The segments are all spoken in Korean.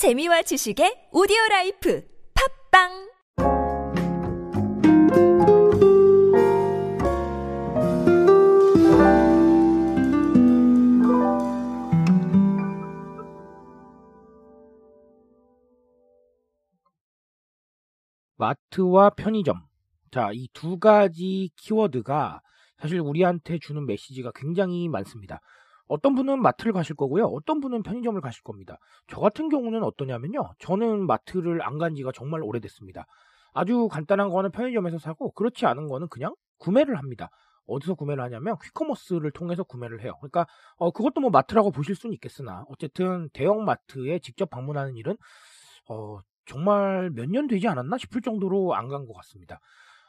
재미와 지식의 오디오 라이프 팟빵 마트와 편의점. 자, 이 두 가지 키워드가 사실 우리한테 주는 메시지가 굉장히 많습니다. 어떤 분은 마트를 가실 거고요. 어떤 분은 편의점을 가실 겁니다. 저 같은 경우는 어떠냐면요. 저는 마트를 안 간 지가 정말 오래됐습니다. 아주 간단한 거는 편의점에서 사고 그렇지 않은 거는 그냥 구매를 합니다. 어디서 구매를 하냐면 퀵커머스를 통해서 구매를 해요. 그러니까 어, 그것도 뭐 마트라고 보실 수는 있겠으나 어쨌든 대형 마트에 직접 방문하는 일은 어, 정말 몇 년 되지 않았나 싶을 정도로 안 간 것 같습니다.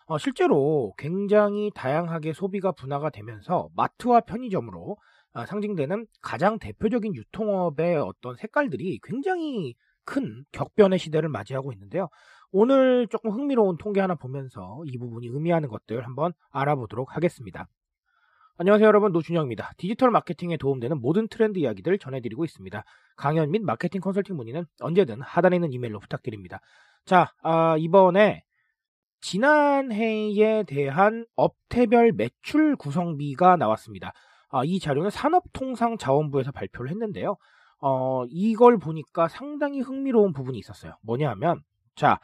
어, 실제로 굉장히 다양하게 소비가 분화가 되면서 마트와 편의점으로 아, 상징되는 가장 대표적인 유통업의 어떤 색깔들이 굉장히 큰 격변의 시대를 맞이하고 있는데요. 오늘 조금 흥미로운 통계 하나 보면서 이 부분이 의미하는 것들 한번 알아보도록 하겠습니다. 안녕하세요 여러분 노준영입니다. 디지털 마케팅에 도움되는 모든 트렌드 이야기들 전해드리고 있습니다. 강연 및 마케팅 컨설팅 문의는 언제든 하단에 있는 이메일로 부탁드립니다. 자 아, 이번에 지난해에 대한 업태별 매출 구성비가 나왔습니다. 아, 이 자료는 산업통상자원부에서 발표를 했는데요. 어, 이걸 보니까 상당히 흥미로운 부분이 있었어요. 뭐냐 하면, 자,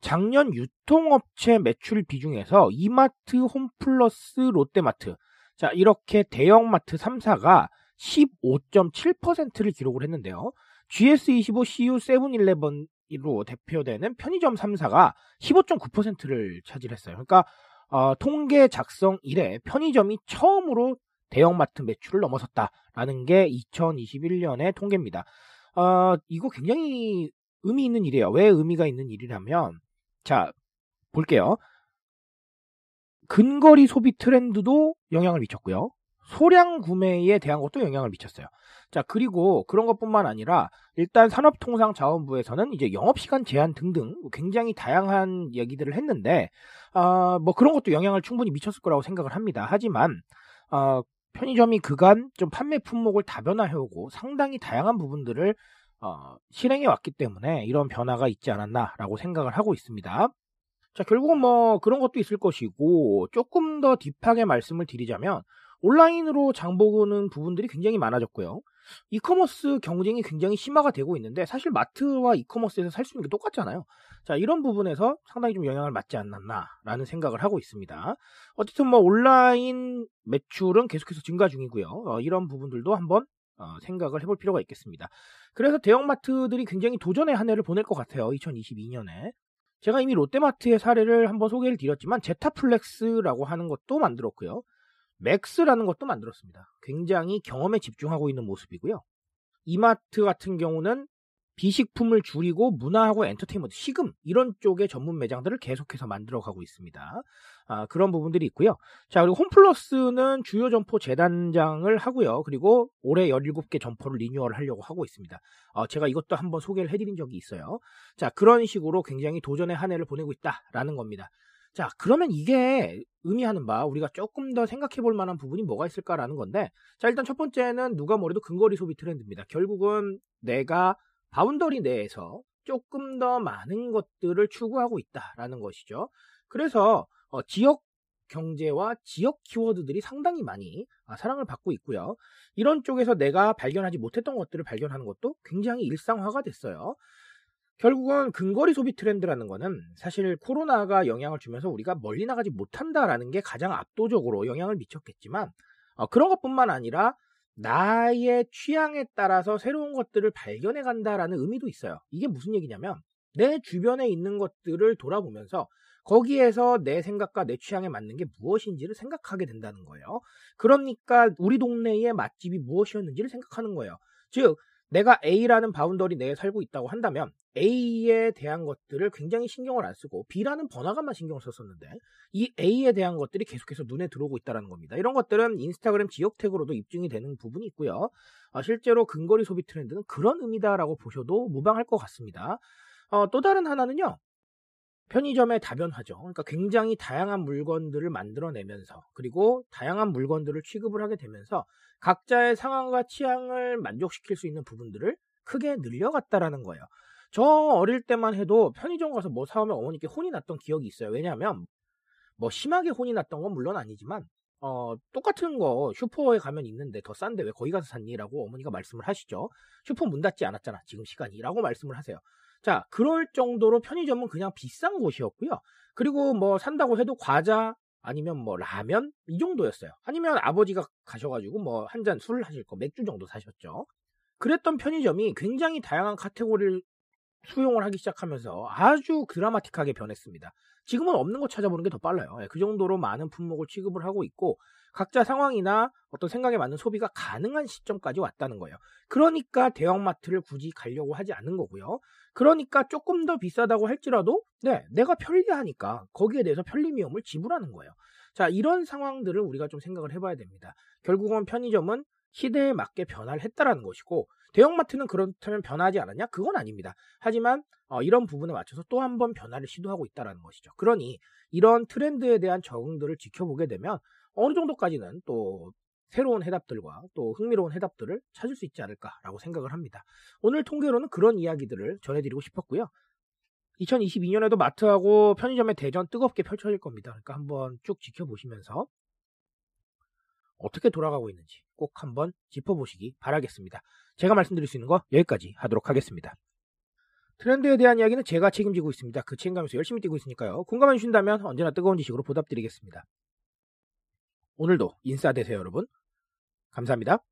작년 유통업체 매출 비중에서 이마트, 홈플러스, 롯데마트, 자, 이렇게 대형마트 3사가 15.7%를 기록을 했는데요. GS25, CU, 세븐일레븐으로 대표되는 편의점 3사가 15.9%를 차지했어요. 그러니까 어, 통계 작성 이래 편의점이 처음으로 대형마트 매출을 넘어섰다라는 게 2021년의 통계입니다. 어, 이거 굉장히 의미 있는 일이에요. 왜 의미가 있는 일이냐면, 자, 볼게요. 근거리 소비 트렌드도 영향을 미쳤고요. 소량 구매에 대한 것도 영향을 미쳤어요. 자, 그리고 그런 것뿐만 아니라 일단 산업통상자원부에서는 이제 영업시간 제한 등등 굉장히 다양한 얘기들을 했는데, 어, 뭐 그런 것도 영향을 충분히 미쳤을 거라고 생각을 합니다. 하지만, 어, 편의점이 그간 좀 판매 품목을 다변화해오고 상당히 다양한 부분들을 어, 실행해 왔기 때문에 이런 변화가 있지 않았나라고 생각을 하고 있습니다. 자, 결국은 뭐 그런 것도 있을 것이고 조금 더 딥하게 말씀을 드리자면 온라인으로 장보는 부분들이 굉장히 많아졌고요. 이커머스 경쟁이 굉장히 심화가 되고 있는데 사실 마트와 이커머스에서 살 수 있는 게 똑같잖아요. 자, 이런 부분에서 상당히 좀 영향을 받지 않았나라는 생각을 하고 있습니다. 어쨌든 뭐 온라인 매출은 계속해서 증가 중이고요. 어, 이런 부분들도 한번 어, 생각을 해볼 필요가 있겠습니다. 그래서 대형마트들이 굉장히 도전의 한 해를 보낼 것 같아요. 2022년에. 제가 이미 롯데마트의 사례를 한번 소개를 드렸지만 제타플렉스라고 하는 것도 만들었고요. 맥스라는 것도 만들었습니다. 굉장히 경험에 집중하고 있는 모습이고요. 이마트 같은 경우는 비식품을 줄이고 문화하고 엔터테인먼트, 시금 이런 쪽의 전문 매장들을 계속해서 만들어가고 있습니다. 아, 그런 부분들이 있고요. 자 그리고 홈플러스는 주요 점포 재단장을 하고요. 그리고 올해 17개 점포를 리뉴얼 하려고 하고 있습니다. 어, 제가 이것도 한번 소개를 해드린 적이 있어요. 자 그런 식으로 굉장히 도전의 한 해를 보내고 있다라는 겁니다. 자, 그러면 이게 의미하는 바 우리가 조금 더 생각해 볼 만한 부분이 뭐가 있을까라는 건데, 자, 일단 첫 번째는 누가 뭐래도 근거리 소비 트렌드입니다. 결국은 내가 boundary 내에서 조금 더 많은 것들을 추구하고 있다라는 것이죠. 그래서 어, 지역 경제와 지역 키워드들이 상당히 많이 아, 사랑을 받고 있고요. 이런 쪽에서 내가 발견하지 못했던 것들을 발견하는 것도 굉장히 일상화가 됐어요. 결국은 근거리 소비 트렌드라는 거는 사실 코로나가 영향을 주면서 우리가 멀리 나가지 못한다라는 게 가장 압도적으로 영향을 미쳤겠지만 어, 그런 것뿐만 아니라 나의 취향에 따라서 새로운 것들을 발견해 간다라는 의미도 있어요. 이게 무슨 얘기냐면 내 주변에 있는 것들을 돌아보면서 거기에서 내 생각과 내 취향에 맞는 게 무엇인지를 생각하게 된다는 거예요. 그러니까 우리 동네의 맛집이 무엇이었는지를 생각하는 거예요. 즉 내가 A라는 boundary 내에 살고 있다고 한다면 A에 대한 것들을 굉장히 신경을 안 쓰고 B라는 번화가만 신경을 썼었는데 이 A에 대한 것들이 계속해서 눈에 들어오고 있다는 겁니다. 이런 것들은 인스타그램 지역 태그로도 입증이 되는 부분이 있고요. 어, 실제로 근거리 소비 트렌드는 그런 의미다라고 보셔도 무방할 것 같습니다. 어, 또 다른 하나는요. 편의점의 다변화죠. 그러니까 굉장히 다양한 물건들을 만들어내면서 그리고 다양한 물건들을 취급을 하게 되면서 각자의 상황과 취향을 만족시킬 수 있는 부분들을 크게 늘려갔다라는 거예요. 저 어릴 때만 해도 편의점 가서 뭐 사오면 어머니께 혼이 났던 기억이 있어요. 왜냐하면 뭐 심하게 혼이 났던 건 물론 아니지만 어, 똑같은 거 슈퍼에 가면 있는데 더 싼데 왜 거기 가서 샀니?라고 어머니가 말씀을 하시죠. 슈퍼 문 닫지 않았잖아. 지금 시간이 라고 말씀을 하세요. 자, 그럴 정도로 편의점은 그냥 비싼 곳이었고요. 그리고 뭐 산다고 해도 과자 아니면 뭐 라면 이 정도였어요. 아니면 아버지가 가셔가지고 뭐 한 잔 술 하실 거 맥주 정도 사셨죠. 그랬던 편의점이 굉장히 다양한 카테고리를 수용을 하기 시작하면서 아주 드라마틱하게 변했습니다. 지금은 없는 거 찾아보는 게 더 빨라요. 예, 그 정도로 많은 품목을 취급을 하고 있고 각자 상황이나 어떤 생각에 맞는 소비가 가능한 시점까지 왔다는 거예요. 그러니까 대형마트를 굳이 가려고 하지 않는 거고요. 그러니까 조금 더 비싸다고 할지라도 네, 내가 편리하니까 거기에 대해서 편리비용을 지불하는 거예요. 자, 이런 상황들을 우리가 좀 생각을 해봐야 됩니다. 결국은 편의점은 시대에 맞게 변화를 했다라는 것이고 대형마트는 그렇다면 변하지 않았냐? 그건 아닙니다. 하지만 어, 이런 부분에 맞춰서 또 한 번 변화를 시도하고 있다라는 것이죠. 그러니 이런 트렌드에 대한 적응들을 지켜보게 되면 어느 정도까지는 또 새로운 해답들과 또 흥미로운 해답들을 찾을 수 있지 않을까라고 생각을 합니다. 오늘 통계로는 그런 이야기들을 전해드리고 싶었고요. 2022년에도 마트하고 편의점의 대전 뜨겁게 펼쳐질 겁니다. 그러니까 한번 쭉 지켜보시면서 어떻게 돌아가고 있는지 꼭 한번 짚어보시기 바라겠습니다. 제가 말씀드릴 수 있는 거 여기까지 하도록 하겠습니다. 트렌드에 대한 이야기는 제가 책임지고 있습니다. 그 책임감에서 열심히 뛰고 있으니까요. 공감해 주신다면 언제나 뜨거운 지식으로 보답드리겠습니다. 오늘도 인싸 되세요, 여러분. 감사합니다.